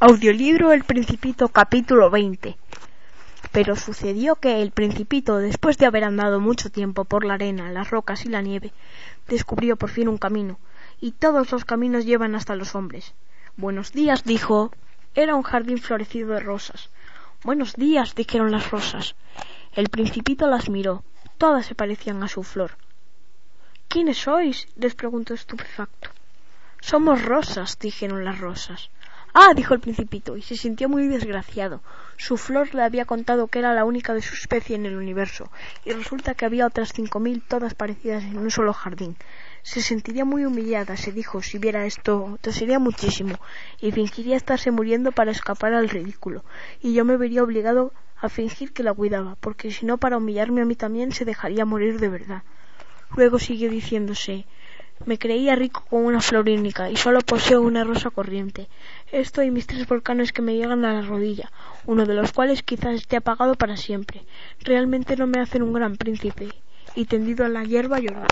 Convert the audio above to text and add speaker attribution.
Speaker 1: Audiolibro El Principito capítulo 20 Pero sucedió que el Principito, después de haber andado mucho tiempo por la arena, las rocas y la nieve, descubrió por fin un camino, y todos los caminos llevan hasta los hombres. Buenos días, dijo. Era un jardín florecido de rosas. Buenos días, dijeron las rosas. El Principito las miró. Todas se parecían a su flor. ¿Quiénes sois? les preguntó estupefacto. Somos rosas, dijeron las rosas. Ah, dijo el principito, y se sintió muy desgraciado. Su flor le había contado que era la única de su especie en el universo, y resulta que había otras cinco mil todas parecidas en un solo jardín. Se sentiría muy humillada, se dijo, si viera esto, tosería muchísimo, y fingiría estarse muriendo para escapar al ridículo, y yo me vería obligado a fingir que la cuidaba, porque si no para humillarme a mí también se dejaría morir de verdad. Luego siguió diciéndose me creía rico con una flor única y solo poseo una rosa corriente. Esto y mis tres volcanes que me llegan a la rodilla, uno de los cuales quizás esté apagado para siempre. Realmente no me hacen un gran príncipe. Y tendido en la hierba lloró.